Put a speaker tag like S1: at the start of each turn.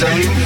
S1: same